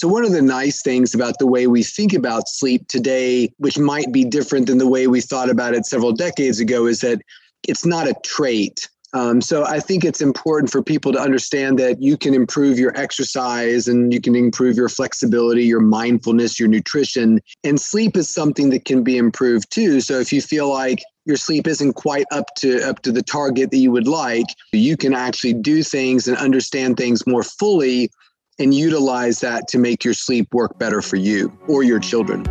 So, one of the nice things about the way we think about sleep today, which might be different than the way we thought about it several decades ago, is that it's not a trait. Um, so I think it's important for people to understand that you can improve your exercise and you can improve your flexibility, your mindfulness, your nutrition, and sleep is something that can be improved too. So if you feel like your sleep isn't quite up to up to the target that you would like, you can actually do things and understand things more fully and utilize that to make your sleep work better for you or your children.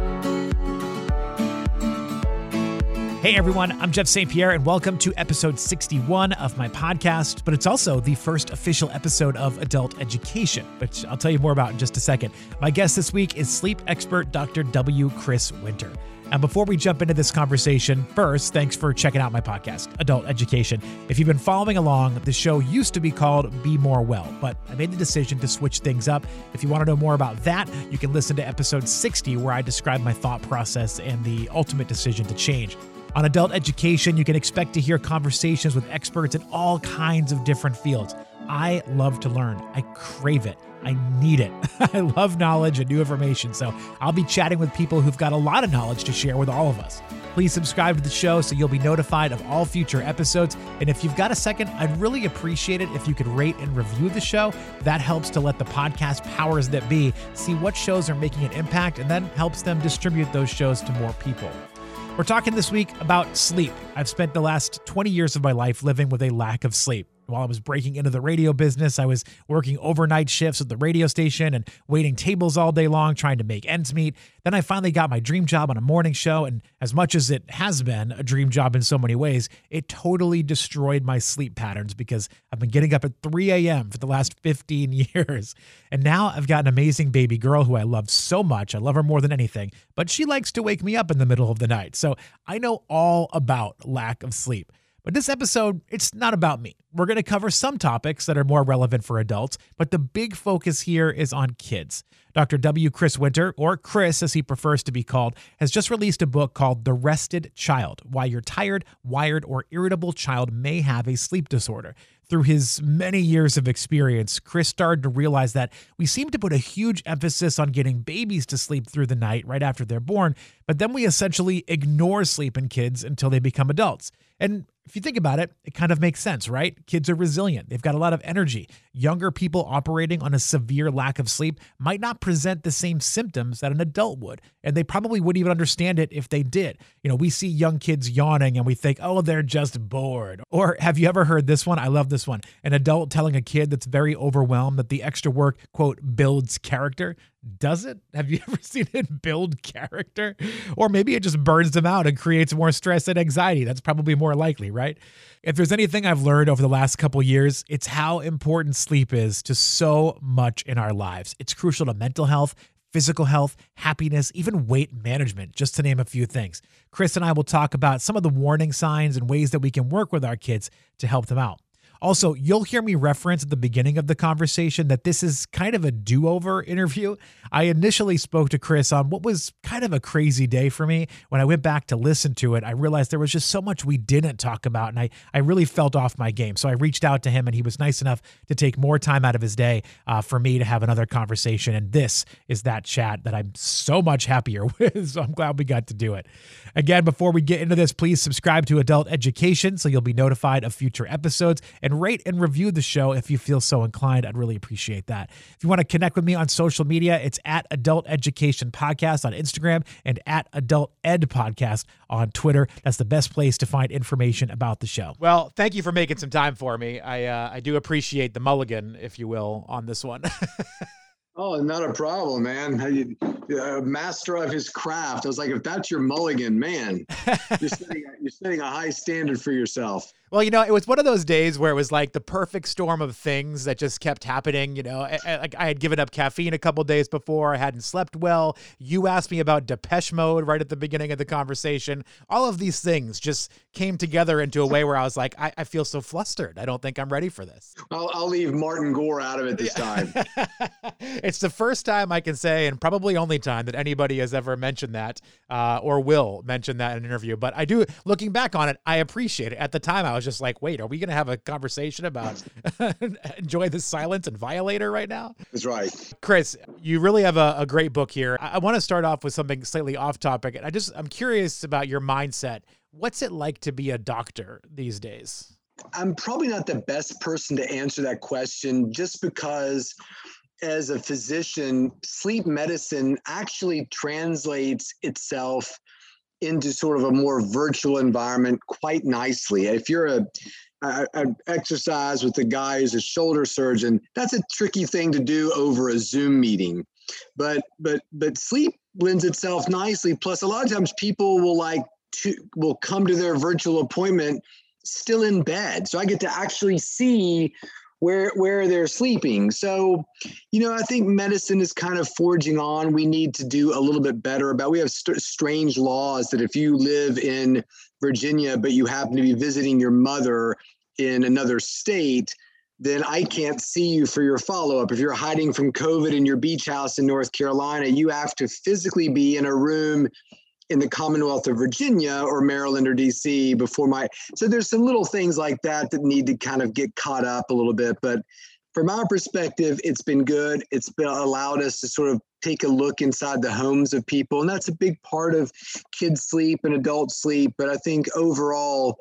Hey everyone, I'm Jeff St. Pierre, and welcome to episode 61 of my podcast. But it's also the first official episode of Adult Education, which I'll tell you more about in just a second. My guest this week is sleep expert Dr. W. Chris Winter. And before we jump into this conversation, first, thanks for checking out my podcast, Adult Education. If you've been following along, the show used to be called Be More Well, but I made the decision to switch things up. If you want to know more about that, you can listen to episode 60, where I describe my thought process and the ultimate decision to change. On adult education, you can expect to hear conversations with experts in all kinds of different fields. I love to learn, I crave it. I need it. I love knowledge and new information, so I'll be chatting with people who've got a lot of knowledge to share with all of us. Please subscribe to the show so you'll be notified of all future episodes. And if you've got a second, I'd really appreciate it if you could rate and review the show. That helps to let the podcast powers that be see what shows are making an impact and then helps them distribute those shows to more people. We're talking this week about sleep. I've spent the last 20 years of my life living with a lack of sleep. While I was breaking into the radio business, I was working overnight shifts at the radio station and waiting tables all day long trying to make ends meet. Then I finally got my dream job on a morning show. And as much as it has been a dream job in so many ways, it totally destroyed my sleep patterns because I've been getting up at 3 a.m. for the last 15 years. And now I've got an amazing baby girl who I love so much. I love her more than anything, but she likes to wake me up in the middle of the night. So I know all about lack of sleep. But this episode, it's not about me. We're going to cover some topics that are more relevant for adults, but the big focus here is on kids. Dr. W. Chris Winter, or Chris as he prefers to be called, has just released a book called The Rested Child Why Your Tired, Wired, or Irritable Child May Have a Sleep Disorder. Through his many years of experience, Chris started to realize that we seem to put a huge emphasis on getting babies to sleep through the night right after they're born, but then we essentially ignore sleep in kids until they become adults. And if you think about it, it kind of makes sense, right? Kids are resilient. They've got a lot of energy. Younger people operating on a severe lack of sleep might not present the same symptoms that an adult would, and they probably wouldn't even understand it if they did. You know, we see young kids yawning and we think, oh, they're just bored. Or have you ever heard this one? I love this one. An adult telling a kid that's very overwhelmed that the extra work, quote, builds character. Does it? Have you ever seen it build character? Or maybe it just burns them out and creates more stress and anxiety. That's probably more likely, right? If there's anything I've learned over the last couple years, it's how important sleep is to so much in our lives. It's crucial to mental health, physical health, happiness, even weight management, just to name a few things. Chris and I will talk about some of the warning signs and ways that we can work with our kids to help them out. Also, you'll hear me reference at the beginning of the conversation that this is kind of a do over interview. I initially spoke to Chris on what was kind of a crazy day for me. When I went back to listen to it, I realized there was just so much we didn't talk about, and I, I really felt off my game. So I reached out to him, and he was nice enough to take more time out of his day uh, for me to have another conversation. And this is that chat that I'm so much happier with. So I'm glad we got to do it. Again, before we get into this, please subscribe to Adult Education so you'll be notified of future episodes and rate and review the show if you feel so inclined. I'd really appreciate that. If you want to connect with me on social media, it's at Adult Education Podcast on Instagram and at Adult Ed Podcast on Twitter. That's the best place to find information about the show. Well, thank you for making some time for me. I uh, I do appreciate the mulligan, if you will, on this one. Oh, not a problem, man. A master of his craft. I was like, if that's your mulligan, man, you're setting, you're setting a high standard for yourself. Well, you know, it was one of those days where it was like the perfect storm of things that just kept happening. You know, like I, I, had given up caffeine a couple days before. I hadn't slept well. You asked me about Depeche Mode right at the beginning of the conversation. All of these things just came together into a way where I was like, I, I feel so flustered. I don't think I'm ready for this. I'll, I'll leave Martin Gore out of it this time. it's the first time I can say, and probably only time that anybody has ever mentioned that uh, or will mention that in an interview. But I do, looking back on it, I appreciate it. At the time, I was was just like, wait, are we going to have a conversation about enjoy the silence and violator right now? That's right. Chris, you really have a, a great book here. I, I want to start off with something slightly off topic. I just, I'm curious about your mindset. What's it like to be a doctor these days? I'm probably not the best person to answer that question just because as a physician, sleep medicine actually translates itself into sort of a more virtual environment quite nicely. If you're a, a, a, exercise with a guy who's a shoulder surgeon, that's a tricky thing to do over a Zoom meeting. But but but sleep lends itself nicely. Plus, a lot of times people will like to will come to their virtual appointment still in bed. So I get to actually see where where they're sleeping. So, you know, I think medicine is kind of forging on. We need to do a little bit better about. We have st- strange laws that if you live in Virginia but you happen to be visiting your mother in another state, then I can't see you for your follow up. If you're hiding from COVID in your beach house in North Carolina, you have to physically be in a room in the Commonwealth of Virginia or Maryland or DC before my. So there's some little things like that that need to kind of get caught up a little bit. But from our perspective, it's been good. It's been allowed us to sort of take a look inside the homes of people. And that's a big part of kids' sleep and adult sleep. But I think overall,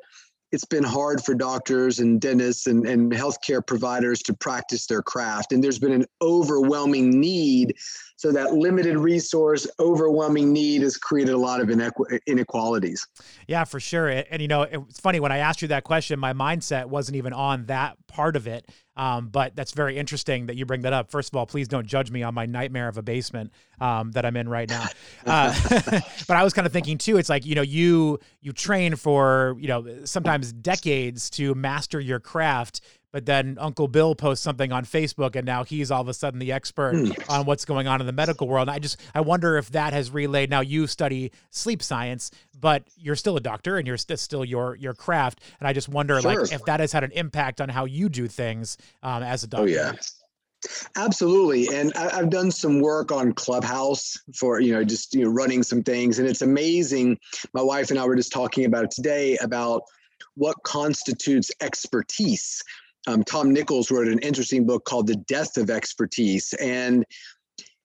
it's been hard for doctors and dentists and, and healthcare providers to practice their craft. And there's been an overwhelming need so that limited resource, overwhelming need has created a lot of inequ- inequalities. Yeah, for sure. And, and, you know, it's funny when I asked you that question, my mindset wasn't even on that part of it. Um, but that's very interesting that you bring that up. First of all, please don't judge me on my nightmare of a basement um, that I'm in right now. Uh, but I was kind of thinking too. It's like you know, you you train for you know sometimes decades to master your craft but then Uncle Bill posts something on Facebook and now he's all of a sudden the expert mm. on what's going on in the medical world. And I just I wonder if that has relayed. Now you study sleep science, but you're still a doctor and you're st- still your your craft. And I just wonder sure. like if that has had an impact on how you do things um, as a doctor. Oh yeah. Absolutely, and I, have done some work on Clubhouse for you know just you know running some things, and it's amazing. My wife and I were just talking about it today about what constitutes expertise um, Tom Nichols wrote an interesting book called The Death of Expertise. And,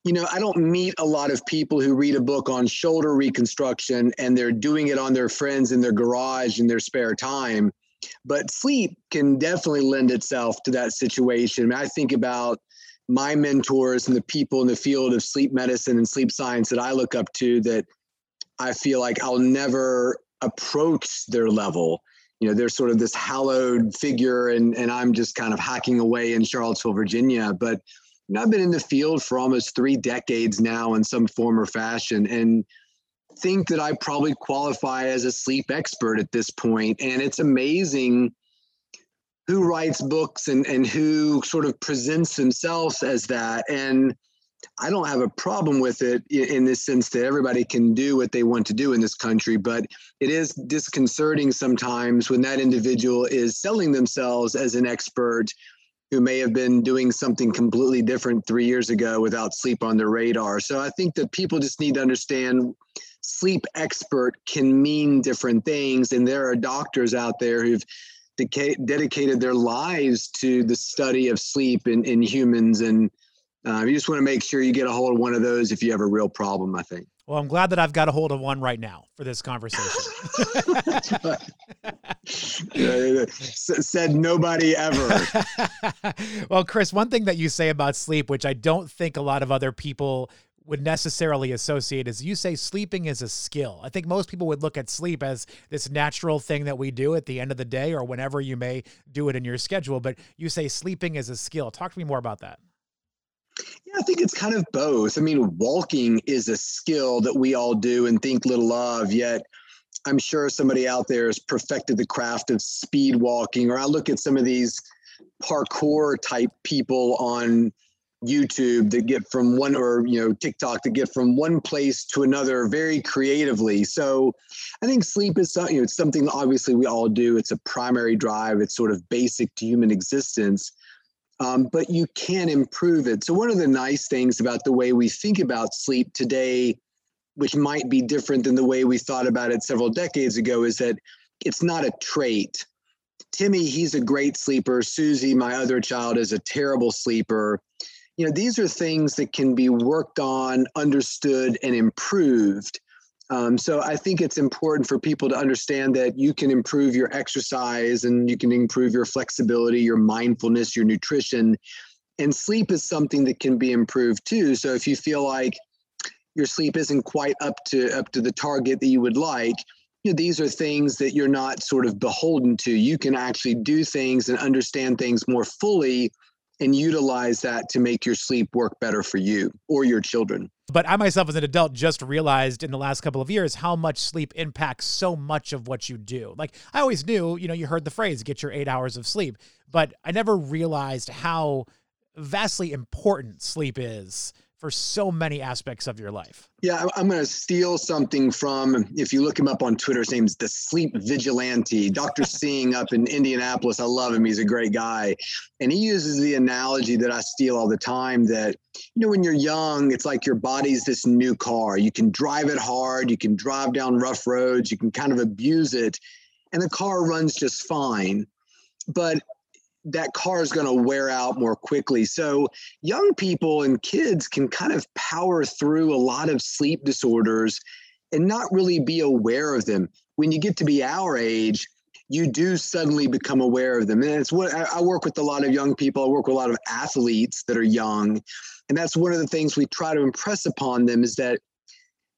you know, I don't meet a lot of people who read a book on shoulder reconstruction and they're doing it on their friends in their garage in their spare time. But sleep can definitely lend itself to that situation. I, mean, I think about my mentors and the people in the field of sleep medicine and sleep science that I look up to that I feel like I'll never approach their level you know, they're sort of this hallowed figure, and and I'm just kind of hacking away in Charlottesville, Virginia. But you know, I've been in the field for almost three decades now, in some form or fashion, and think that I probably qualify as a sleep expert at this point. And it's amazing who writes books and and who sort of presents themselves as that. And I don't have a problem with it in this sense that everybody can do what they want to do in this country, but it is disconcerting sometimes when that individual is selling themselves as an expert who may have been doing something completely different three years ago without sleep on their radar. So I think that people just need to understand sleep expert can mean different things. And there are doctors out there who've dedicated their lives to the study of sleep in, in humans and uh, you just want to make sure you get a hold of one of those if you have a real problem, I think. Well, I'm glad that I've got a hold of one right now for this conversation. Said nobody ever. well, Chris, one thing that you say about sleep, which I don't think a lot of other people would necessarily associate is you say sleeping is a skill. I think most people would look at sleep as this natural thing that we do at the end of the day or whenever you may do it in your schedule, but you say sleeping is a skill. Talk to me more about that. Yeah, I think it's kind of both. I mean, walking is a skill that we all do and think little of, yet I'm sure somebody out there has perfected the craft of speed walking. Or I look at some of these parkour type people on YouTube that get from one or you know TikTok that get from one place to another very creatively. So I think sleep is something, you know, it's something obviously we all do. It's a primary drive. It's sort of basic to human existence um, but you can improve it. So, one of the nice things about the way we think about sleep today, which might be different than the way we thought about it several decades ago, is that it's not a trait. Timmy, he's a great sleeper. Susie, my other child, is a terrible sleeper. You know, these are things that can be worked on, understood, and improved. Um, so I think it's important for people to understand that you can improve your exercise and you can improve your flexibility, your mindfulness, your nutrition. And sleep is something that can be improved too. So if you feel like your sleep isn't quite up to up to the target that you would like, you know, these are things that you're not sort of beholden to. You can actually do things and understand things more fully and utilize that to make your sleep work better for you or your children. But I myself, as an adult, just realized in the last couple of years how much sleep impacts so much of what you do. Like, I always knew, you know, you heard the phrase, get your eight hours of sleep, but I never realized how vastly important sleep is for so many aspects of your life. Yeah, I'm going to steal something from, if you look him up on Twitter, his name's the Sleep Vigilante, Dr. Singh up in Indianapolis. I love him. He's a great guy. And he uses the analogy that I steal all the time that, you know, when you're young, it's like your body's this new car. You can drive it hard, you can drive down rough roads, you can kind of abuse it, and the car runs just fine. But that car is going to wear out more quickly. So, young people and kids can kind of power through a lot of sleep disorders and not really be aware of them. When you get to be our age, you do suddenly become aware of them. And it's what I, work with a lot of young people. I work with a lot of athletes that are young. And that's one of the things we try to impress upon them is that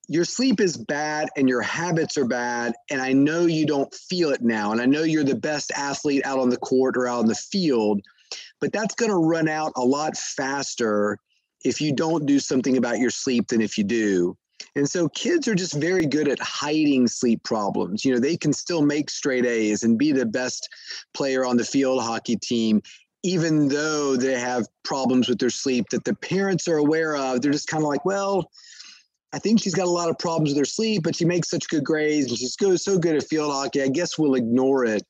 your sleep is bad and your habits are bad and i know you don't feel it now and i know you're the best athlete out on the court or out on the field but that's going to run out a lot faster if you don't do something about your sleep than if you do. And so kids are just very good at hiding sleep problems. You know they can still make straight a's and be the best player on the field hockey team even though they have problems with their sleep that the parents are aware of. They're just kind of like well I think she's got a lot of problems with her sleep, but she makes such good grades and she's so good at field hockey. I guess we'll ignore it.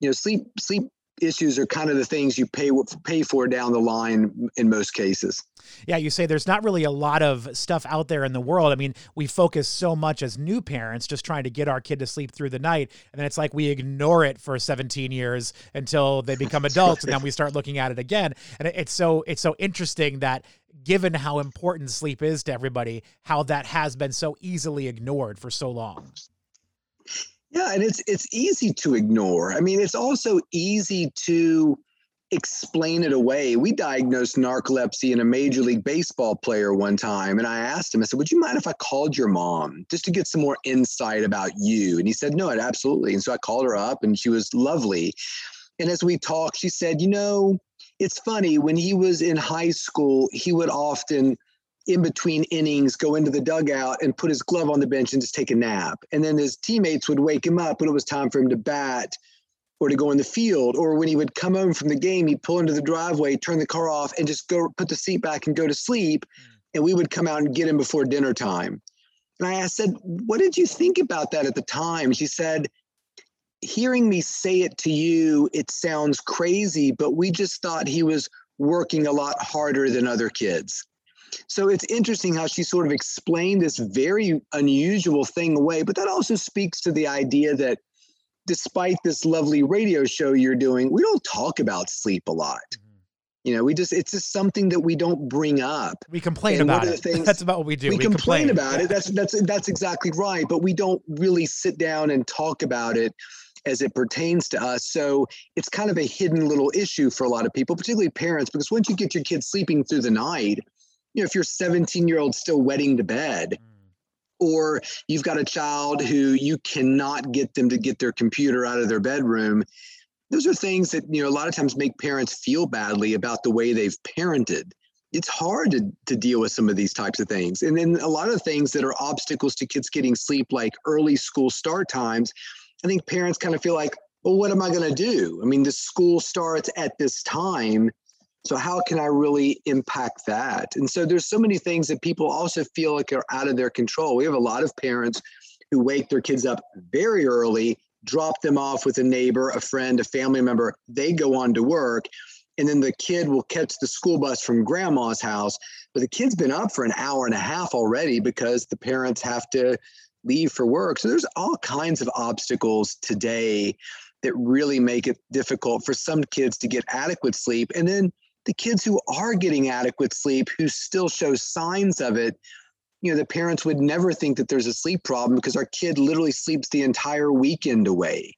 You know, sleep sleep issues are kind of the things you pay pay for down the line in most cases. Yeah, you say there's not really a lot of stuff out there in the world. I mean, we focus so much as new parents just trying to get our kid to sleep through the night, and then it's like we ignore it for 17 years until they become adults, and then we start looking at it again. And it's so it's so interesting that given how important sleep is to everybody, how that has been so easily ignored for so long. Yeah, and it's it's easy to ignore. I mean, it's also easy to explain it away. We diagnosed narcolepsy in a major league baseball player one time, and I asked him, I said, "Would you mind if I called your mom just to get some more insight about you?" And he said, "No, absolutely." And so I called her up, and she was lovely. And as we talked, she said, "You know, it's funny when he was in high school, he would often." In between innings go into the dugout and put his glove on the bench and just take a nap. And then his teammates would wake him up when it was time for him to bat or to go in the field. Or when he would come home from the game, he'd pull into the driveway, turn the car off, and just go put the seat back and go to sleep. Mm. And we would come out and get him before dinner time. And I said, What did you think about that at the time? She said, Hearing me say it to you, it sounds crazy, but we just thought he was working a lot harder than other kids. So it's interesting how she sort of explained this very unusual thing away, but that also speaks to the idea that despite this lovely radio show you're doing, we don't talk about sleep a lot. Mm-hmm. You know, we just it's just something that we don't bring up. We complain and about it. Things, that's about what we do. We, we complain, complain, about it. That's that's that's exactly right. But we don't really sit down and talk about it as it pertains to us. So it's kind of a hidden little issue for a lot of people, particularly parents, because once you get your kids sleeping through the night, you know, if you're 17 year old still wetting to bed, or you've got a child who you cannot get them to get their computer out of their bedroom, those are things that, you know, a lot of times make parents feel badly about the way they've parented. It's hard to, to deal with some of these types of things. And then a lot of things that are obstacles to kids getting sleep, like early school start times, I think parents kind of feel like, well, what am I going to do? I mean, the school starts at this time so how can I really impact that? And so there's so many things that people also feel like are out of their control. We have a lot of parents who wake their kids up very early, drop them off with a neighbor, a friend, a family member. They go on to work. And then the kid will catch the school bus from grandma's house. But the kid's been up for an hour and a half already because the parents have to leave for work. So there's all kinds of obstacles today that really make it difficult for some kids to get adequate sleep. And then the kids who are getting adequate sleep, who still show signs of it, you know, the parents would never think that there's a sleep problem because our kid literally sleeps the entire weekend away.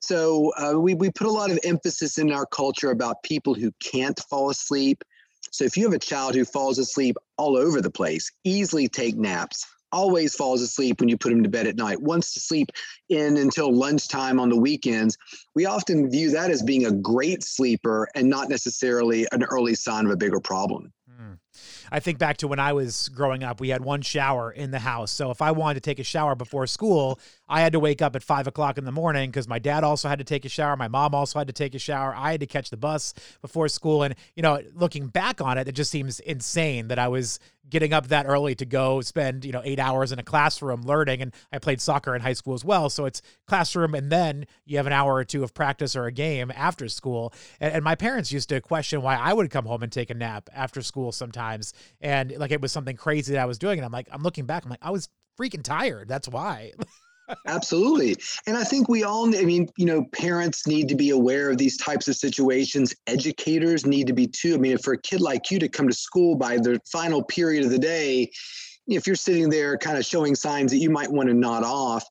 So uh, we, we put a lot of emphasis in our culture about people who can't fall asleep. So if you have a child who falls asleep all over the place, easily take naps, always falls asleep when you put him to bed at night, wants to sleep in until lunchtime on the weekends, we often view that as being a great sleeper and not necessarily an early sign of a bigger problem. Hmm. I think back to when I was growing up, we had one shower in the house. So if I wanted to take a shower before school, I had to wake up at five o'clock in the morning because my dad also had to take a shower. My mom also had to take a shower. I had to catch the bus before school. And, you know, looking back on it, it just seems insane that I was getting up that early to go spend, you know, eight hours in a classroom learning. And I played soccer in high school as well. So it's classroom and then you have an hour or two of practice or a game after school. And, and my parents used to question why I would come home and take a nap after school sometimes. And like it was something crazy that I was doing. And I'm like, I'm looking back, I'm like, I was freaking tired. That's why. Absolutely. And I think we all, I mean, you know, parents need to be aware of these types of situations. Educators need to be too. I mean, for a kid like you to come to school by the final period of the day, if you're sitting there kind of showing signs that you might want to nod off,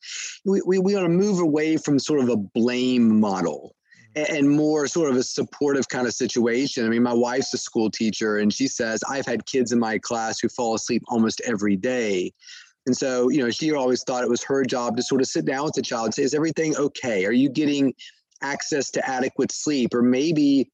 we, we, we want to move away from sort of a blame model and more sort of a supportive kind of situation. I mean, my wife's a school teacher, and she says, I've had kids in my class who fall asleep almost every day. And so, you know, she always thought it was her job to sort of sit down with the child and say, is everything okay? Are you getting access to adequate sleep? Or maybe,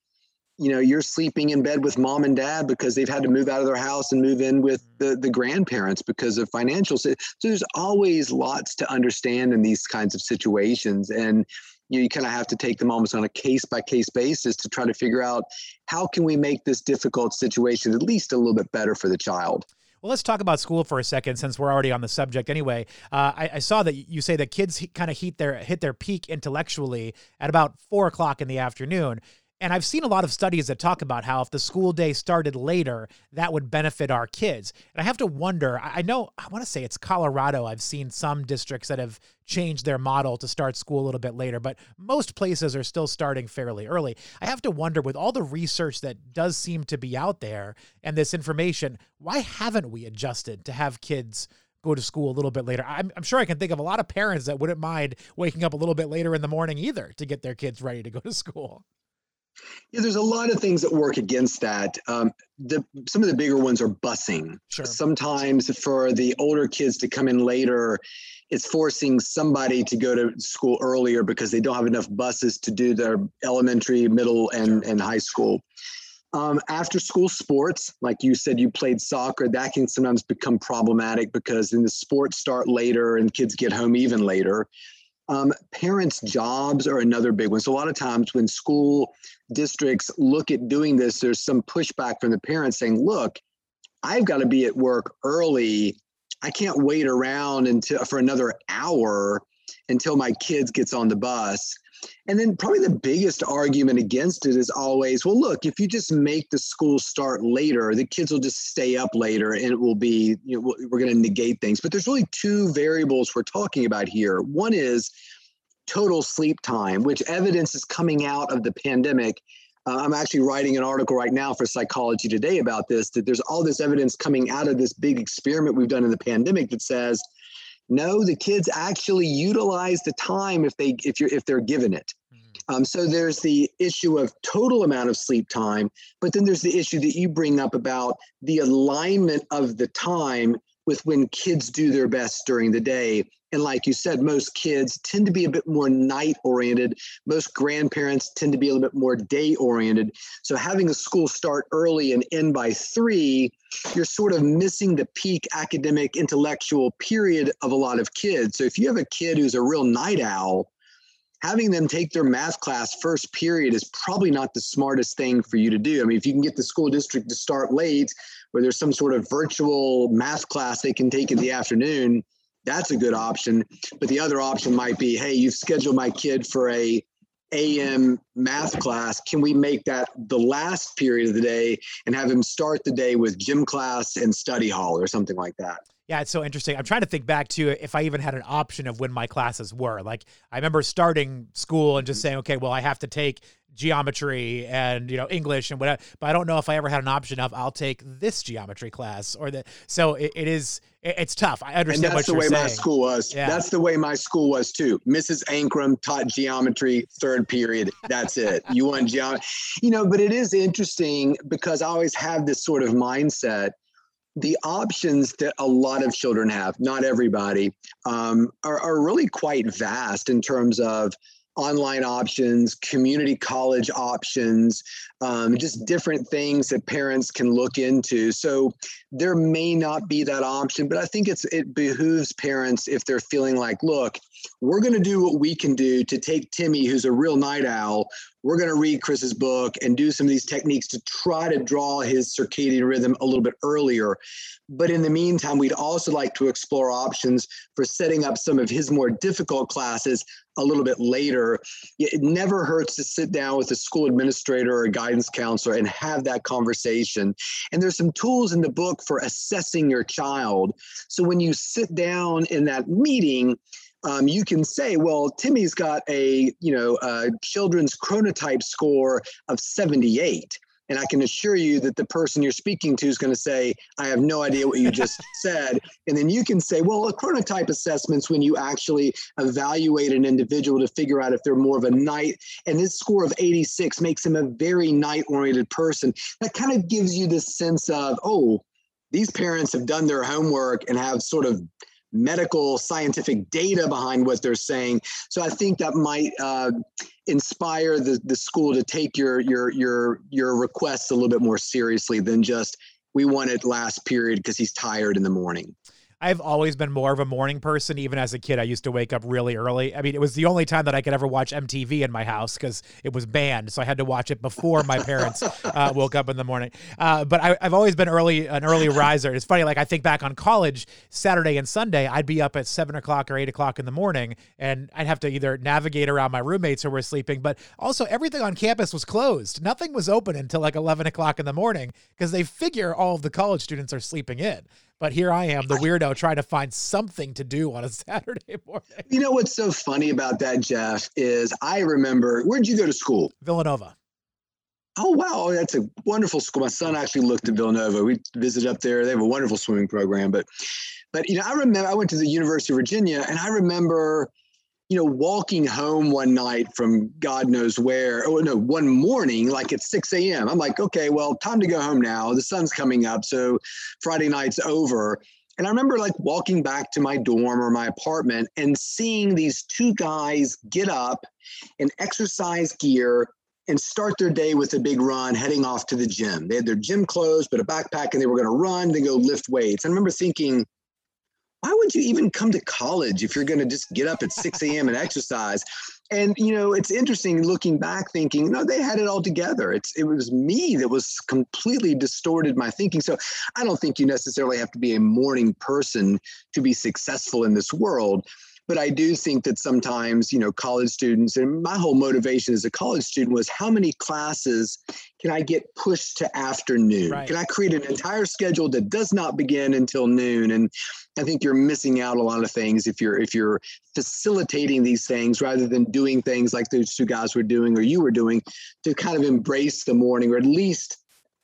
you know, you're sleeping in bed with mom and dad because they've had to move out of their house and move in with the, the grandparents because of financial. So there's always lots to understand in these kinds of situations. And, you, know, you kind of have to take them almost on a case by case basis to try to figure out how can we make this difficult situation at least a little bit better for the child. Well, let's talk about school for a second, since we're already on the subject. Anyway, uh, I, I, saw that you say that kids kind of hit their hit their peak intellectually at about four o'clock in the afternoon. And I've seen a lot of studies that talk about how if the school day started later, that would benefit our kids. And I have to wonder, I know, I want to say it's Colorado. I've seen some districts that have changed their model to start school a little bit later, but most places are still starting fairly early. I have to wonder, with all the research that does seem to be out there and this information, why haven't we adjusted to have kids? go to school a little bit later. I'm, I'm, sure I can think of a lot of parents that wouldn't mind waking up a little bit later in the morning either to get their kids ready to go to school. Yeah, there's a lot of things that work against that. Um, the some of the bigger ones are busing. Sure. Sometimes for the older kids to come in later, it's forcing somebody to go to school earlier because they don't have enough buses to do their elementary, middle, and and high school. Um, after school sports, like you said, you played soccer, that can sometimes become problematic because then the sports start later and kids get home even later. Um, parents' jobs are another big one. So a lot of times when school districts look at doing this, there's some pushback from the parents saying, "Look, I've got to be at work early. I can't wait around until for another hour until my kids gets on the bus." And then probably the biggest argument against it is always, well, look, if you just make the school start later, the kids will just stay up later and it will be, you know, we're going to negate things. But there's really two variables we're talking about here. One is total sleep time, which evidence is coming out of the pandemic. Uh, I'm actually writing an article right now for Psychology Today about this, that there's all this evidence coming out of this big experiment we've done in the pandemic that says no, the kids actually utilize the time if they if you're if they're given it. Mm-hmm. Um, so there's the issue of total amount of sleep time, but then there's the issue that you bring up about the alignment of the time with when kids do their best during the day and like you said, most kids tend to be a bit more night oriented. Most grandparents tend to be a little bit more day oriented. So having a school start early and end by three, you're sort of missing the peak academic intellectual period of a lot of kids. So if you have a kid who's a real night owl, having them take their math class first period is probably not the smartest thing for you to do. I mean, if you can get the school district to start late, where there's some sort of virtual math class they can take in the afternoon, that's a good option. But the other option might be, hey, you've scheduled my kid for a AM math class. Can we make that the last period of the day and have him start the day with gym class and study hall or something like that? Yeah, it's so interesting. I'm trying to think back to if I even had an option of when my classes were. Like I remember starting school and just mm-hmm. saying, okay, well, I have to take geometry and you know English and whatever. But I don't know if I ever had an option of I'll take this geometry class or that. So it, it is it's tough. I understand. And that's the way saying. my school was. Yeah. That's the way my school was too. Mrs. Ankrum taught geometry third period. That's it. you want geometry, you know. But it is interesting because I always have this sort of mindset the options that a lot of children have, not everybody, um, are, are really quite vast in terms of online options, community college options, um, just different things that parents can look into. So there may not be that option, but I think it's it behooves parents if they're feeling like, look, we're going to do what we can do to take Timmy, who's a real night owl. We're going to read Chris's book and do some of these techniques to try to draw his circadian rhythm a little bit earlier. But in the meantime, we'd also like to explore options for setting up some of his more difficult classes a little bit later. It never hurts to sit down with a school administrator or a guidance counselor and have that conversation. And there's some tools in the book for assessing your child. So when you sit down in that meeting, um, you can say, well, Timmy's got a you know a children's chronotype score of 78. And I can assure you that the person you're speaking to is going to say, I have no idea what you just said. And then you can say, well, a chronotype assessment's when you actually evaluate an individual to figure out if they're more of a night. And this score of 86 makes him a very night oriented person. That kind of gives you this sense of, oh, these parents have done their homework and have sort of medical scientific data behind what they're saying. So I think that might uh, inspire the, the school to take your your your your requests a little bit more seriously than just we want it last period because he's tired in the morning. I've always been more of a morning person. Even as a kid, I used to wake up really early. I mean, it was the only time that I could ever watch MTV in my house because it was banned. So I had to watch it before my parents uh, woke up in the morning. Uh, but I, have always been early, an early riser. It's funny, like I think back on college, Saturday and Sunday, I'd be up at seven o'clock or eight o'clock in the morning, and I'd have to either navigate around my roommates who were sleeping, but also everything on campus was closed. Nothing was open until like eleven o'clock in the morning because they figure all of the college students are sleeping in. But here I am, the weirdo, trying to find something to do on a Saturday morning. You know what's so funny about that, Jeff, is I remember where'd you go to school? Villanova. Oh wow, oh, that's a wonderful school. My son actually looked at Villanova. We visited up there. They have a wonderful swimming program. But but you know, I remember I went to the University of Virginia and I remember you know, walking home one night from God knows where, oh no, one morning, like at 6 a.m. I'm like, okay, well, time to go home now. The sun's coming up. So Friday night's over. And I remember like walking back to my dorm or my apartment and seeing these two guys get up in exercise gear and start their day with a big run heading off to the gym. They had their gym clothes, but a backpack, and they were going to run, then go lift weights. I remember thinking, why would you even come to college if you're going to just get up at 6 a.m. and exercise? And you know, it's interesting looking back, thinking, no, they had it all together. It's it was me that was completely distorted my thinking. So I don't think you necessarily have to be a morning person to be successful in this world. But I do think that sometimes, you know, college students, and my whole motivation as a college student was how many classes can I get pushed to afternoon? Right. Can I create an entire schedule that does not begin until noon? And I think you're missing out a lot of things if you're if you're facilitating these things rather than doing things like those two guys were doing or you were doing to kind of embrace the morning or at least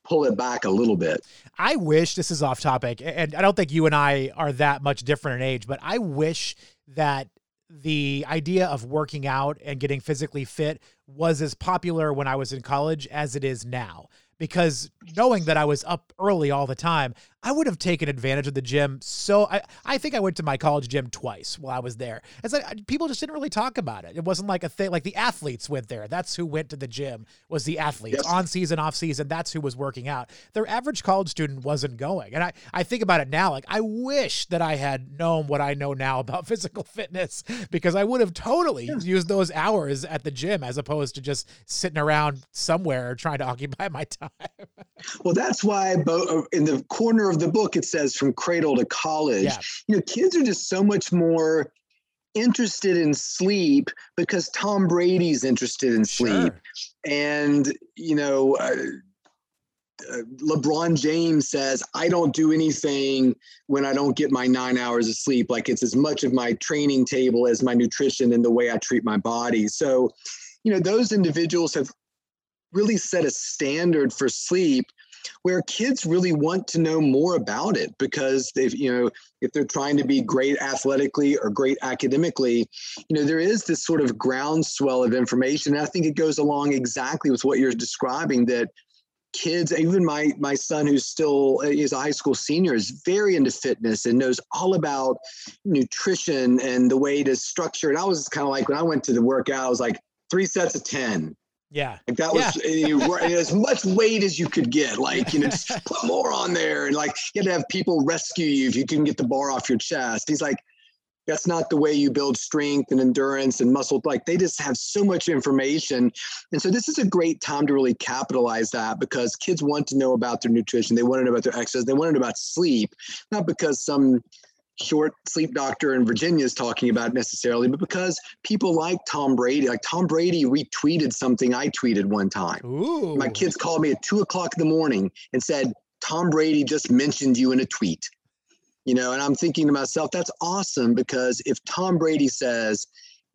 pull it back a little bit. I wish this is off topic, and I don't think you and I are that much different in age, but I wish that the idea of working out and getting physically fit was as popular when I was in college as it is now. Because knowing that I was up early all the time, I would have taken advantage of the gym. So I, I think I went to my college gym twice while I was there. It's like people just didn't really talk about it. It wasn't like a thing like the athletes went there. That's who went to the gym was the athletes yes. on season, off season. That's who was working out. Their average college student wasn't going. And I, I think about it now, like I wish that I had known what I know now about physical fitness because I would have totally yeah. used those hours at the gym as opposed to just sitting around somewhere trying to occupy my time. well, that's why uh, in the corner of the book it says from cradle to college. Yeah. You know, kids are just so much more interested in sleep because Tom Brady's interested in sleep. Sure. And, you know, uh, uh, LeBron James says, I don't do anything when I don't get my nine hours of sleep. Like it's as much of my training table as my nutrition and the way I treat my body. So, you know, those individuals have really set a standard for sleep where kids really want to know more about it because they've you know if they're trying to be great athletically or great academically you know there is this sort of groundswell of information. And i think it goes along exactly with what you're describing that kids even my my son who's still is a high school senior is very into fitness and knows all about nutrition and the way to structure and i was kind of like when i went to the workout i was like three sets of 10 yeah. Like that was yeah. as much weight as you could get. Like, you know, just put more on there. And like, you had to have people rescue you if you couldn't get the bar off your chest. He's like, that's not the way you build strength and endurance and muscle. Like, they just have so much information. And so, this is a great time to really capitalize that because kids want to know about their nutrition. They want to know about their exercise. They want to know about sleep, not because some short sleep doctor in Virginia is talking about necessarily, but because people like Tom Brady, like Tom Brady retweeted something I tweeted one time. Ooh. My kids called me at two o'clock in the morning and said, Tom Brady just mentioned you in a tweet. You know, and I'm thinking to myself, that's awesome because if Tom Brady says,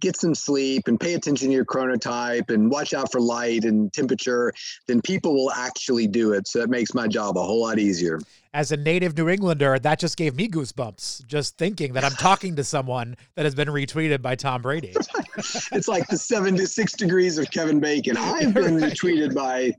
get some sleep and pay attention to your chronotype and watch out for light and temperature, then people will actually do it. So that makes my job a whole lot easier as a native New Englander, that just gave me goosebumps just thinking that I'm talking to someone that has been retweeted by Tom Brady. it's like the seven to six degrees of Kevin Bacon. I've been retweeted by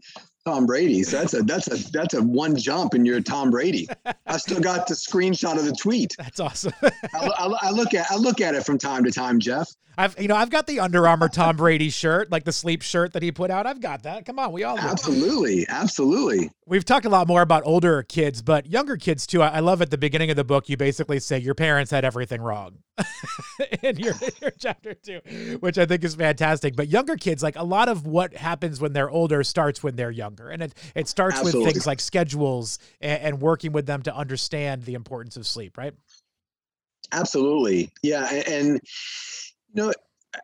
Tom Brady. So that's a that's a that's a one jump and you're Tom Brady. I still got the screenshot of the tweet. That's awesome. I, I, I, look at I look at it from time to time, Jeff. I've you know I've got the Under Armour Tom Brady shirt, like the sleep shirt that he put out. I've got that. Come on, we all absolutely, absolutely. We've talked a lot more about older kids, but younger kids too. I, love at the beginning of the book you basically say your parents had everything wrong in your, your chapter two, which I think is fantastic. But younger kids, like a lot of what happens when they're older starts when they're younger, and it it starts absolutely. with things like schedules and, and working with them to understand the importance of sleep, right? Absolutely, yeah, and no,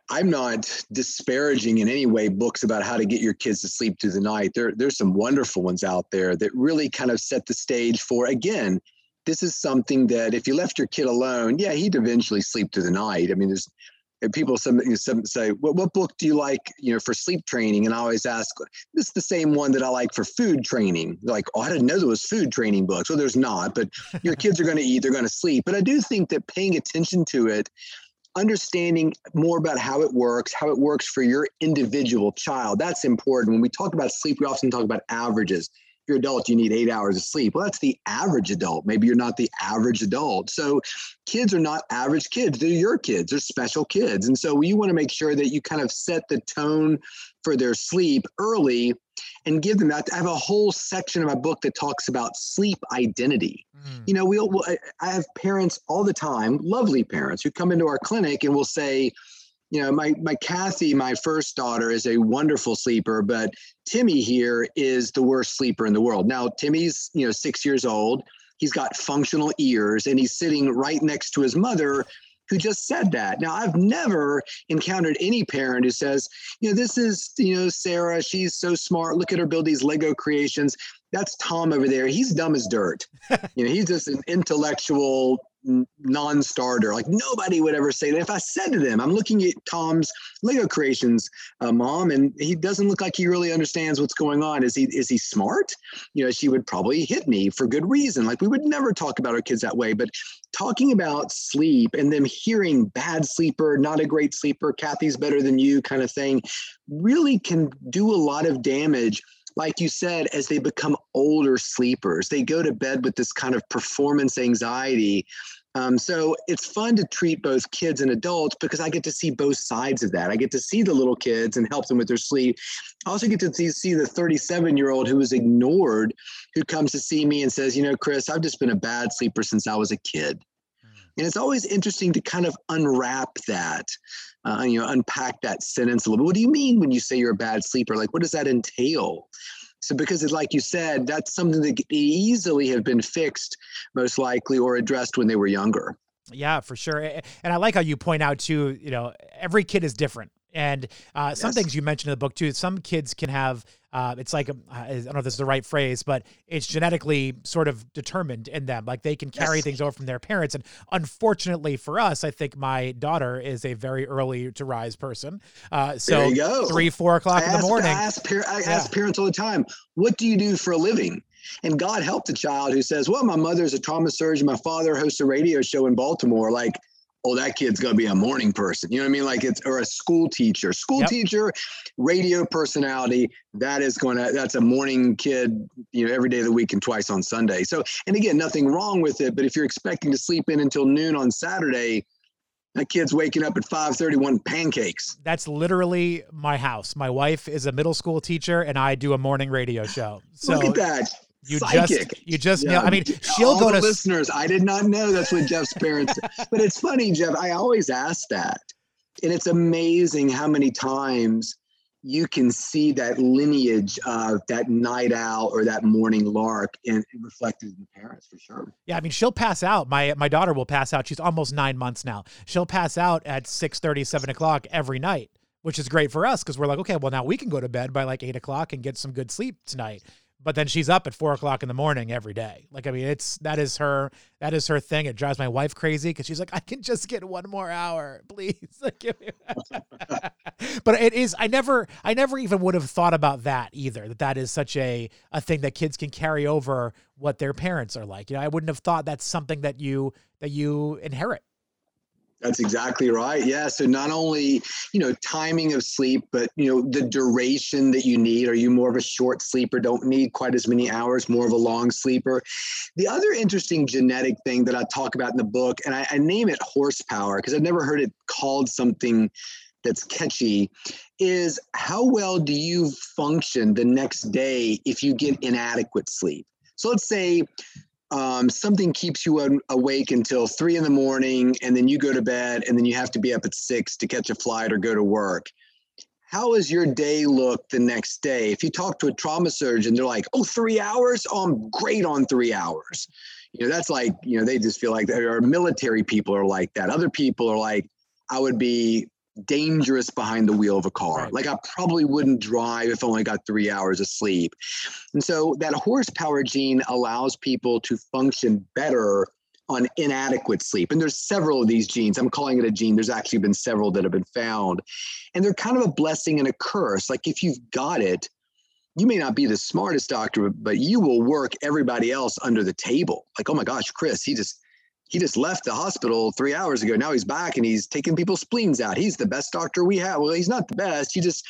I'm not disparaging in any way books about how to get your kids to sleep through the night. There, there's some wonderful ones out there that really kind of set the stage for, again, this is something that if you left your kid alone, yeah, he'd eventually sleep through the night. I mean, there's people some, some say, what, what book do you like, you know, for sleep training? And I always ask, this is the same one that I like for food training. They're like, oh, I didn't know there was food training books. Well, there's not, but your kids are going to eat, they're going to sleep. But I do think that paying attention to it understanding more about how it works, how it works for your individual child. That's important. When we talk about sleep, we often talk about averages. You're adult, you need eight hours of sleep. Well, that's the average adult. Maybe you're not the average adult. So kids are not average kids. They're your kids. They're special kids. And so you want to make sure that you kind of set the tone for their sleep early and give them that. I have a whole section of my book that talks about sleep identity. Mm. You know, we'll, we'll, I have parents all the time, lovely parents, who come into our clinic and will say, you know, my my Kathy, my first daughter, is a wonderful sleeper, but Timmy here is the worst sleeper in the world. Now, Timmy's you know six years old. He's got functional ears, and he's sitting right next to his mother, who just said that. Now, I've never encountered any parent who says, you know, this is, you know, Sarah, she's so smart. Look at her build these Lego creations. That's Tom over there. He's dumb as dirt. you know, he's just an intellectual non-starter. Like nobody would ever say that. If I said to them, "I'm looking at Tom's Lego creations, uh, mom, and he doesn't look like he really understands what's going on. Is he is he smart?" You know, she would probably hit me for good reason. Like we would never talk about our kids that way. But talking about sleep and them hearing bad sleeper, not a great sleeper, Kathy's better than you, kind of thing, really can do a lot of damage like you said, as they become older sleepers, they go to bed with this kind of performance anxiety. Um, so it's fun to treat both kids and adults because I get to see both sides of that. I get to see the little kids and help them with their sleep. I also get to see, the 37 year old who was ignored, who comes to see me and says, You know, Chris, I've just been a bad sleeper since I was a kid. And it's always interesting to kind of unwrap that, uh, you know, unpack that sentence a little bit. What do you mean when you say you're a bad sleeper? Like, what does that entail? So, because it's like you said, that's something that could easily have been fixed, most likely, or addressed when they were younger. Yeah, for sure. And I like how you point out too, you know, every kid is different And uh, some things you mentioned in the book too. Some kids can have uh, it's like um, I don't know if this is the right phrase, but it's genetically sort of determined in them. Like they can carry yes. things over from their parents. And unfortunately for us, I think my daughter is a very early to rise person. Uh, so three, four o'clock in the morning. I ask, par- I yeah. ask parents all the time, "What do you do for a living?" And God help the child who says, "Well, my mother's a trauma surgeon. My father hosts a radio show in Baltimore." Like oh, that kid's going to be a morning person. You know what I mean? Like it's, or a school teacher, school yep. teacher, radio personality. That is going to, that's a morning kid, you know, every day of the week and twice on Sunday. So, and again, nothing wrong with it, but if you're expecting to sleep in until noon on Saturday, that kid's waking up at 5:31 pancakes. That's literally my house. My wife is a middle school teacher and I do a morning radio show. So Look at that. You Psychic. just, you just yeah. know. I mean, she'll All go to listeners. I did not know that's what Jeff's parents. but it's funny, Jeff. I always ask that, and it's amazing how many times you can see that lineage of that night owl or that morning lark and reflected in the parents for sure. Yeah, I mean she'll pass out. My my daughter will pass out. She's almost nine months now. She'll pass out at 6 30, 7 o'clock every night, which is great for us because we're like, okay, well now we can go to bed by like eight o'clock and get some good sleep tonight but then she's up at four o'clock in the morning every day. Like, I mean, it's that is her that is her thing. It drives my wife crazy because she's like, I can just get one more hour, please. but it is. I never, I never even would have thought about that either. That that is such a a thing that kids can carry over what their parents are like. You know, I wouldn't have thought that's something that you that you inherit. That's exactly right. Yeah. So not only, you know, timing of sleep, but you know, the duration that you need. Are you more of a short sleeper, don't need quite as many hours, more of a long sleeper? The other interesting genetic thing that I talk about in the book, and I, I name it horsepower because I've never heard it called something that's catchy, is how well do you function the next day if you get inadequate sleep? So let's say um, something keeps you awake until three in the morning and then you go to bed and then you have to be up at six to catch a flight or go to work. How does your day look the next day? If you talk to a trauma surgeon they're like oh three hours? Oh i'm great on three hours. You know that's like you know they just feel like or military people are like that. Other people are like i would be dangerous behind the wheel of a car. Right. Like I probably wouldn't drive if I only got three hours of sleep. And so that horsepower gene allows people to function better on inadequate sleep. And there's several of these genes. I'm calling it a gene. There's actually been several that have been found. And they're kind of a blessing and a curse. Like if you've got it, you may not be the smartest doctor, but you will work everybody else under the table. Like, oh my gosh, Chris, he just he just left the hospital three hours ago. Now he's back and he's taking people's spleens out. He's the best doctor we have. Well, he's not the best. He just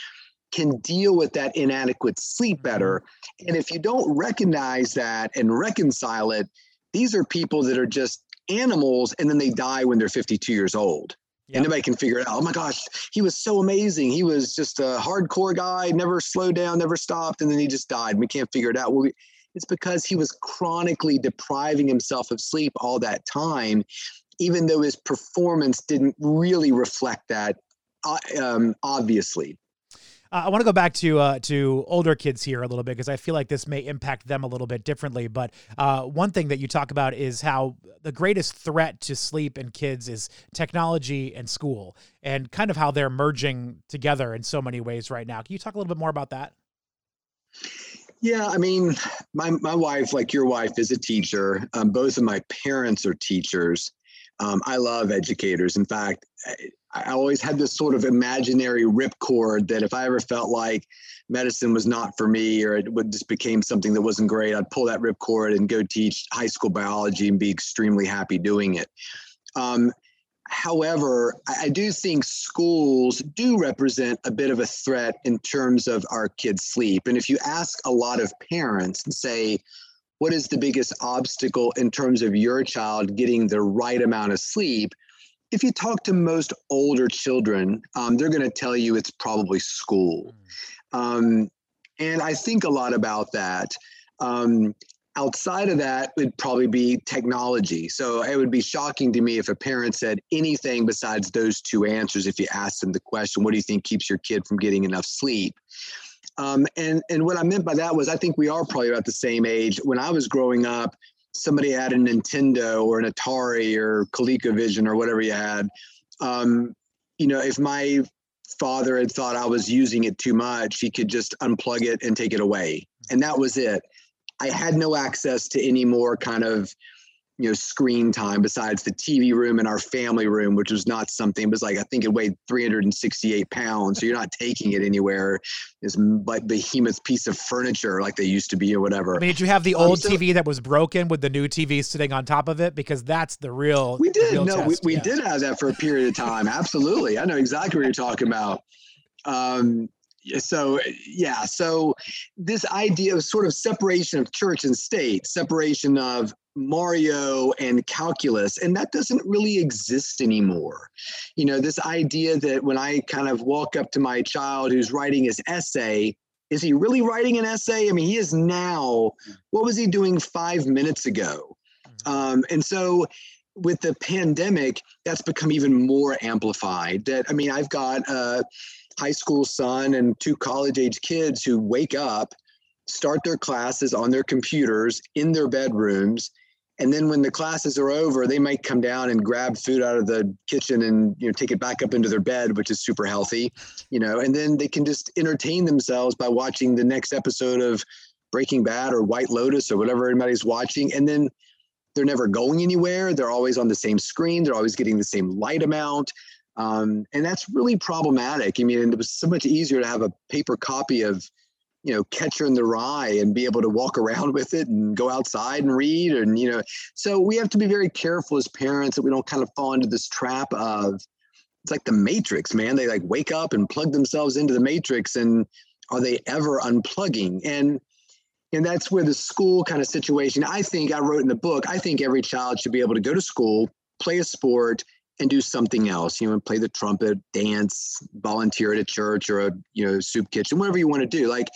can deal with that inadequate sleep better. Mm-hmm. And if you don't recognize that and reconcile it, these are people that are just animals and then they die when they're 52 years old. Yep. And nobody can figure it out. Oh my gosh, he was so amazing. He was just a hardcore guy, never slowed down, never stopped, and then he just died. We can't figure it out. Well, we, it's because he was chronically depriving himself of sleep all that time, even though his performance didn't really reflect that, uh, um, obviously. Uh, I want to go back to uh, to older kids here a little bit because I feel like this may impact them a little bit differently. But uh, one thing that you talk about is how the greatest threat to sleep in kids is technology and school, and kind of how they're merging together in so many ways right now. Can you talk a little bit more about that? Yeah, I mean, my my wife, like your wife, is a teacher. Um, both of my parents are teachers. Um, I love educators. In fact, I, always had this sort of imaginary ripcord that if I ever felt like medicine was not for me or it would just became something that wasn't great, I'd pull that ripcord and go teach high school biology and be extremely happy doing it. Um, However, I do think schools do represent a bit of a threat in terms of our kids' sleep. And if you ask a lot of parents and say, what is the biggest obstacle in terms of your child getting the right amount of sleep? If you talk to most older children, um, they're going to tell you it's probably school. Hmm. Um, and I think a lot about that. Um, outside of that would probably be technology. So it would be shocking to me if a parent said anything besides those two answers if you asked them the question, what do you think keeps your kid from getting enough sleep? Um, and, and what I meant by that was I think we are probably about the same age. When I was growing up, somebody had a Nintendo or an Atari or ColecoVision or whatever you had. Um, you know, if my father had thought I was using it too much, he could just unplug it and take it away. And that was it. I had no access to any more kind of you know screen time besides the TV room and our family room, which was not something. It was like I think it weighed 368 pounds, so you're not taking it anywhere. It's like behemoth piece of furniture, like they used to be, or whatever. I mean, did you have the old um, so, TV that was broken with the new TV sitting on top of it? Because that's the real. We did. Real no, test. we, we yeah. did have that for a period of time. Absolutely, I know exactly what you're talking about. Um, so yeah so this idea of sort of separation of church and state separation of mario and calculus and that doesn't really exist anymore. You know this idea that when i kind of walk up to my child who's writing his essay is he really writing an essay? I mean he is now what was he doing five minutes ago? Mm-hmm. um, and so with the pandemic that's become even more amplified that i mean i've got uh, high school son and two college age kids who wake up, start their classes on their computers in their bedrooms. And then when the classes are over, they might come down and grab food out of the kitchen and you know take it back up into their bed, which is super healthy, you know. And then they can just entertain themselves by watching the next episode of Breaking Bad or White Lotus or whatever anybody's watching. And then they're never going anywhere. They're always on the same screen. They're always getting the same light amount. Um, and that's really problematic. I mean, it was so much easier to have a paper copy of, you know, Catcher in the Rye and be able to walk around with it and go outside and read. And, you know, so we have to be very careful as parents that we don't kind of fall into this trap of, it's like the matrix, man. They like wake up and plug themselves into the matrix and are they ever unplugging? And, and that's where the school kind of situation, I think I wrote in the book, I think every child should be able to go to school, play a sport, and do something else. You know, and play the trumpet, dance, volunteer at a church or a you know soup kitchen, whatever you want to do. Like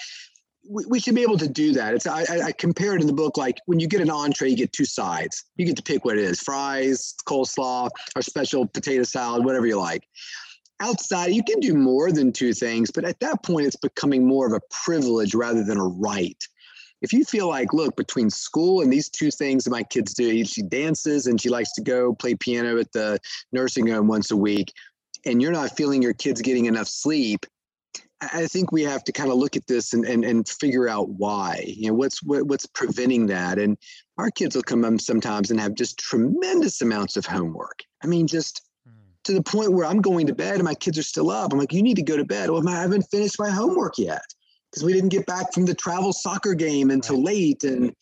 we, we should be able to do that. It's I, I compare it in the book like when you get an entree, you get two sides. You get to pick what it is: fries, coleslaw, or special potato salad, whatever you like. Outside, you can do more than two things, but at that point, it's becoming more of a privilege rather than a right if you feel like, look, between school and these two things that my kids do, she dances and she likes to go play piano at the nursing home once a week, and you're not feeling your kids getting enough sleep, I think we have to kind of look at this and, and, and figure out why. You know, what's what, what's preventing that? And our kids will come home sometimes and have just tremendous amounts of homework. I mean, just hmm. to the point where I'm going to bed and my kids are still up. I'm like, you need to go to bed. Well, I haven't finished my homework yet because we didn't get back from the travel soccer game until right. late and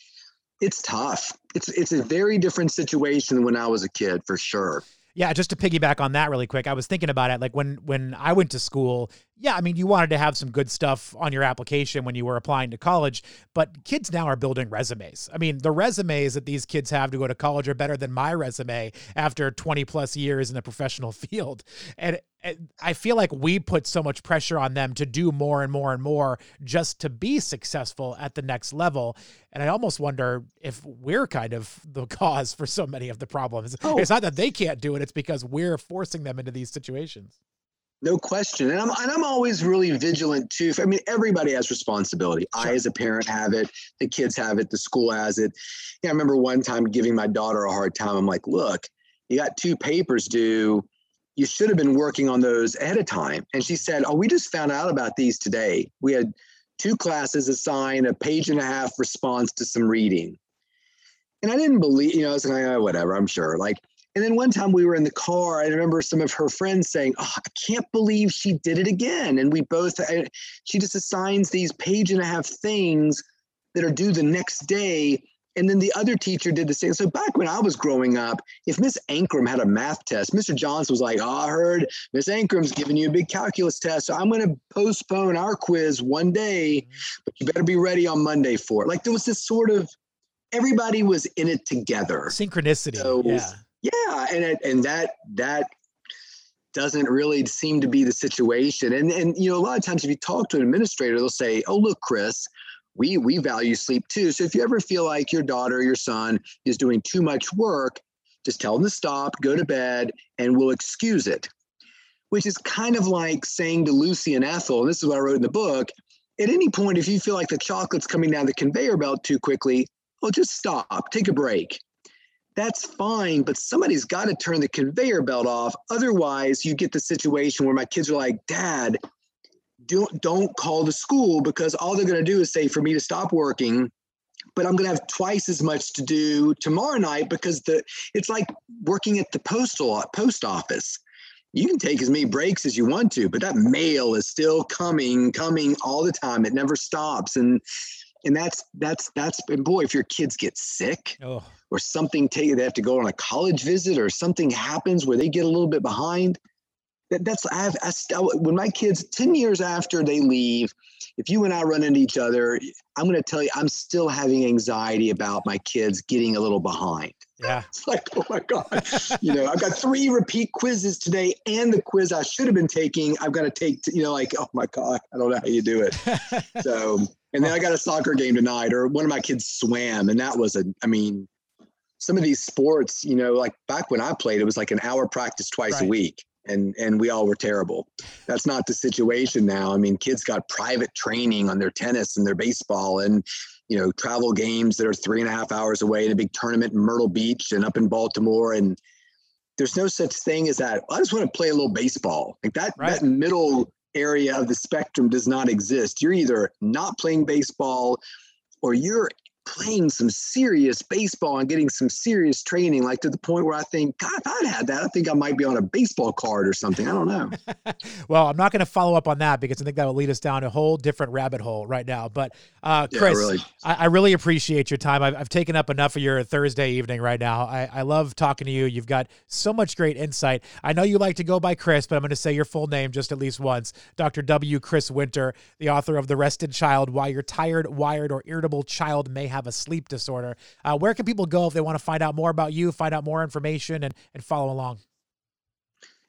it's tough it's it's a very different situation than when i was a kid for sure yeah, just to piggyback on that really quick, I was thinking about it. Like when when I went to school, yeah, I mean, you wanted to have some good stuff on your application when you were applying to college, but kids now are building resumes. I mean, the resumes that these kids have to go to college are better than my resume after 20 plus years in the professional field. And I feel like we put so much pressure on them to do more and more and more just to be successful at the next level. And I almost wonder if we're kind of the cause for so many of the problems. Oh. It's not that they can't do it, it's because we're forcing them into these situations. No question. And I'm, and I'm always really vigilant too. I mean, everybody has responsibility. Sure. I, as a parent, have it. The kids have it. The school has it. Yeah, I remember one time giving my daughter a hard time. I'm like, look, you got two papers due you should have been working on those ahead of time. And she said, Oh, we just found out about these today. We had two classes assigned a page and a half response to some reading. And I didn't believe, you know, I was like, oh, whatever, I'm sure. Like, and then one time we were in the car, I remember some of her friends saying, Oh, I can't believe she did it again. And we both, I, she just assigns these page and a half things that are due the next day and then the other teacher did the same. So back when I was growing up, if Miss Ankrum had a math test, Mr. Johnson was like, oh, I heard Miss Ankrum's giving you a big calculus test. So I'm going to postpone our quiz one day, but you better be ready on Monday for it. Like there was this sort of, everybody was in it together. Synchronicity. So, yeah. Yeah. And, and that, that doesn't really seem to be the situation. And, and, you know, a lot of times if you talk to an administrator, they'll say, oh, look, Chris, we we value sleep too. So if you ever feel like your daughter, or your son is doing too much work, just tell them to stop, go to bed, and we'll excuse it. Which is kind of like saying to Lucy and Ethel, and this is what I wrote in the book. At any point, if you feel like the chocolate's coming down the conveyor belt too quickly, well, just stop, take a break. That's fine, but somebody's got to turn the conveyor belt off. Otherwise, you get the situation where my kids are like, Dad, don't don't call the school because all they're going to do is say for me to stop working but i'm going to have twice as much to do tomorrow night because the it's like working at the postal post office you can take as many breaks as you want to but that mail is still coming coming all the time it never stops and and that's that's that's and boy if your kids get sick oh. or something take they have to go on a college visit or something happens where they get a little bit behind that, that's I have I still, when my kids 10 years after they leave if you and I run into each other I'm going to tell you I'm still having anxiety about my kids getting a little behind. Yeah. It's like oh my god you know I've got three repeat quizzes today and the quiz I should have been taking I've got to take you know like oh my god I don't know how you do it. So and then I got a soccer game tonight or one of my kids swam and that was a I mean some of these sports, you know, like back when I played, it was like an hour practice twice right. a week and and we all were terrible. That's not the situation now. I mean, kids got private training on their tennis and their baseball, and you know, travel games that are three and a half hours away in a big tournament in Myrtle Beach and up in Baltimore, and there's no such thing as that. Oh, I just want to play a little baseball. Like that right. that middle area of the spectrum does not exist. You're either not playing baseball or you're playing some serious baseball and getting some serious training, like to the point where I think, God, if I'd had that, I think I might be on a baseball card or something. I don't know. well, I'm not going to follow up on that because I think that will lead us down a whole different rabbit hole right now. But uh, Chris, yeah, really. I, I, really appreciate your time. I've, I've, taken up enough of your Thursday evening right now. I, I love talking to you. You've got so much great insight. I know you like to go by Chris, but I'm going to say your full name just at least once. Dr. W. Chris Winter, the author of The Rested Child, Why Your Tired, Wired, or Irritable Child May Have a Sleep Disorder. Uh, where can people go if they want to find out more about you, find out more information, and, and follow along?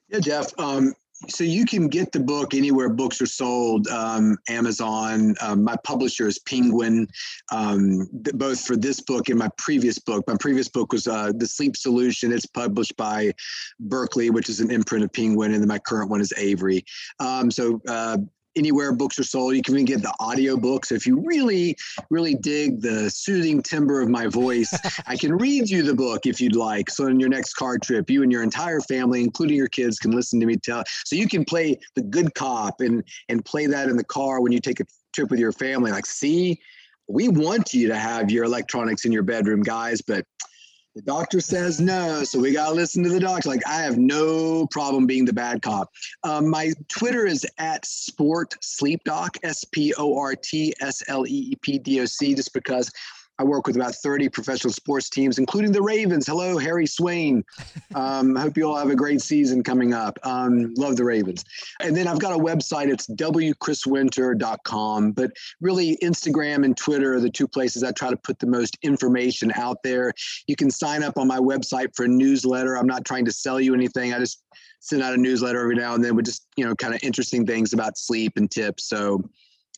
Yeah, Jeff. Um, so you can get the book anywhere books are sold um, amazon um, my publisher is penguin um, th- both for this book and my previous book my previous book was uh, the sleep solution it's published by Berkley which is an imprint of penguin and then my current one is avery um, so uh, anywhere books are sold. You can even get the audio books. If you really, really dig the soothing timbre of my voice, I can read you the book if you'd like. So on your next car trip, you and your entire family, including your kids, can listen to me tell. So you can play the good cop and and play that in the car when you take a trip with your family. Like, see, we want you to have your electronics in your bedroom, guys, but the doctor says no, so we got to listen to the doctor. Like, I have no problem being the bad cop. Um, my Twitter is at Sport Sleep Doc, S P O R T S L E E P D O C, just because I work with about 30 professional sports teams, including the Ravens. Hello, Harry Swain. Um, hope you all have a great season coming up. Um, love the Ravens. And then I've got a website. It's wchriswinter.com. But really, Instagram and Twitter are the two places I try to put the most information out there. You can sign up on my website for a newsletter. I'm not trying to sell you anything. I just send out a newsletter every now and then with just, you know, kind of interesting things about sleep and tips. So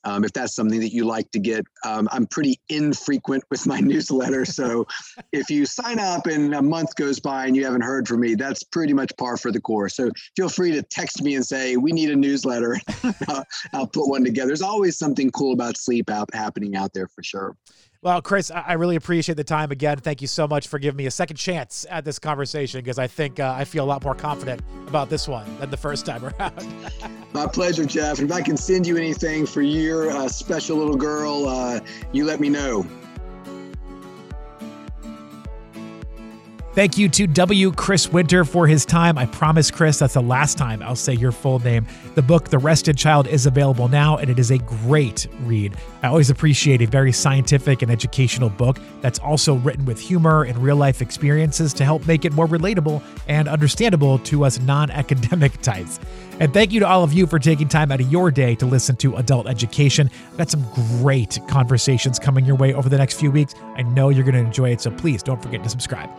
um, if that's something that you like to get. Um, I'm pretty infrequent with my newsletter. So if you sign up and a month goes by and you haven't heard from me, that's pretty much par for the course. So feel free to text me and say, we need a newsletter. I'll, I'll put one together. There's always something cool about sleep out happening out there for sure. Well, Chris, I really appreciate the time again. Thank you so much for giving me a second chance at this conversation because I think uh, I feel a lot more confident about this one than the first time around. My pleasure, Jeff. If I can send you anything for your uh, special little girl, uh, you let me know. Thank you to W. Chris Winter for his time. I promise, Chris, that's the last time I'll say your full name. The book, The Rested Child, is available now, and it is a great read. I always appreciate a very scientific and educational book that's also written with humor and real life experiences to help make it more relatable and understandable to us non academic types. And thank you to all of you for taking time out of your day to listen to Adult Education. I've got some great conversations coming your way over the next few weeks. I know you're going to enjoy it, so please don't forget to subscribe.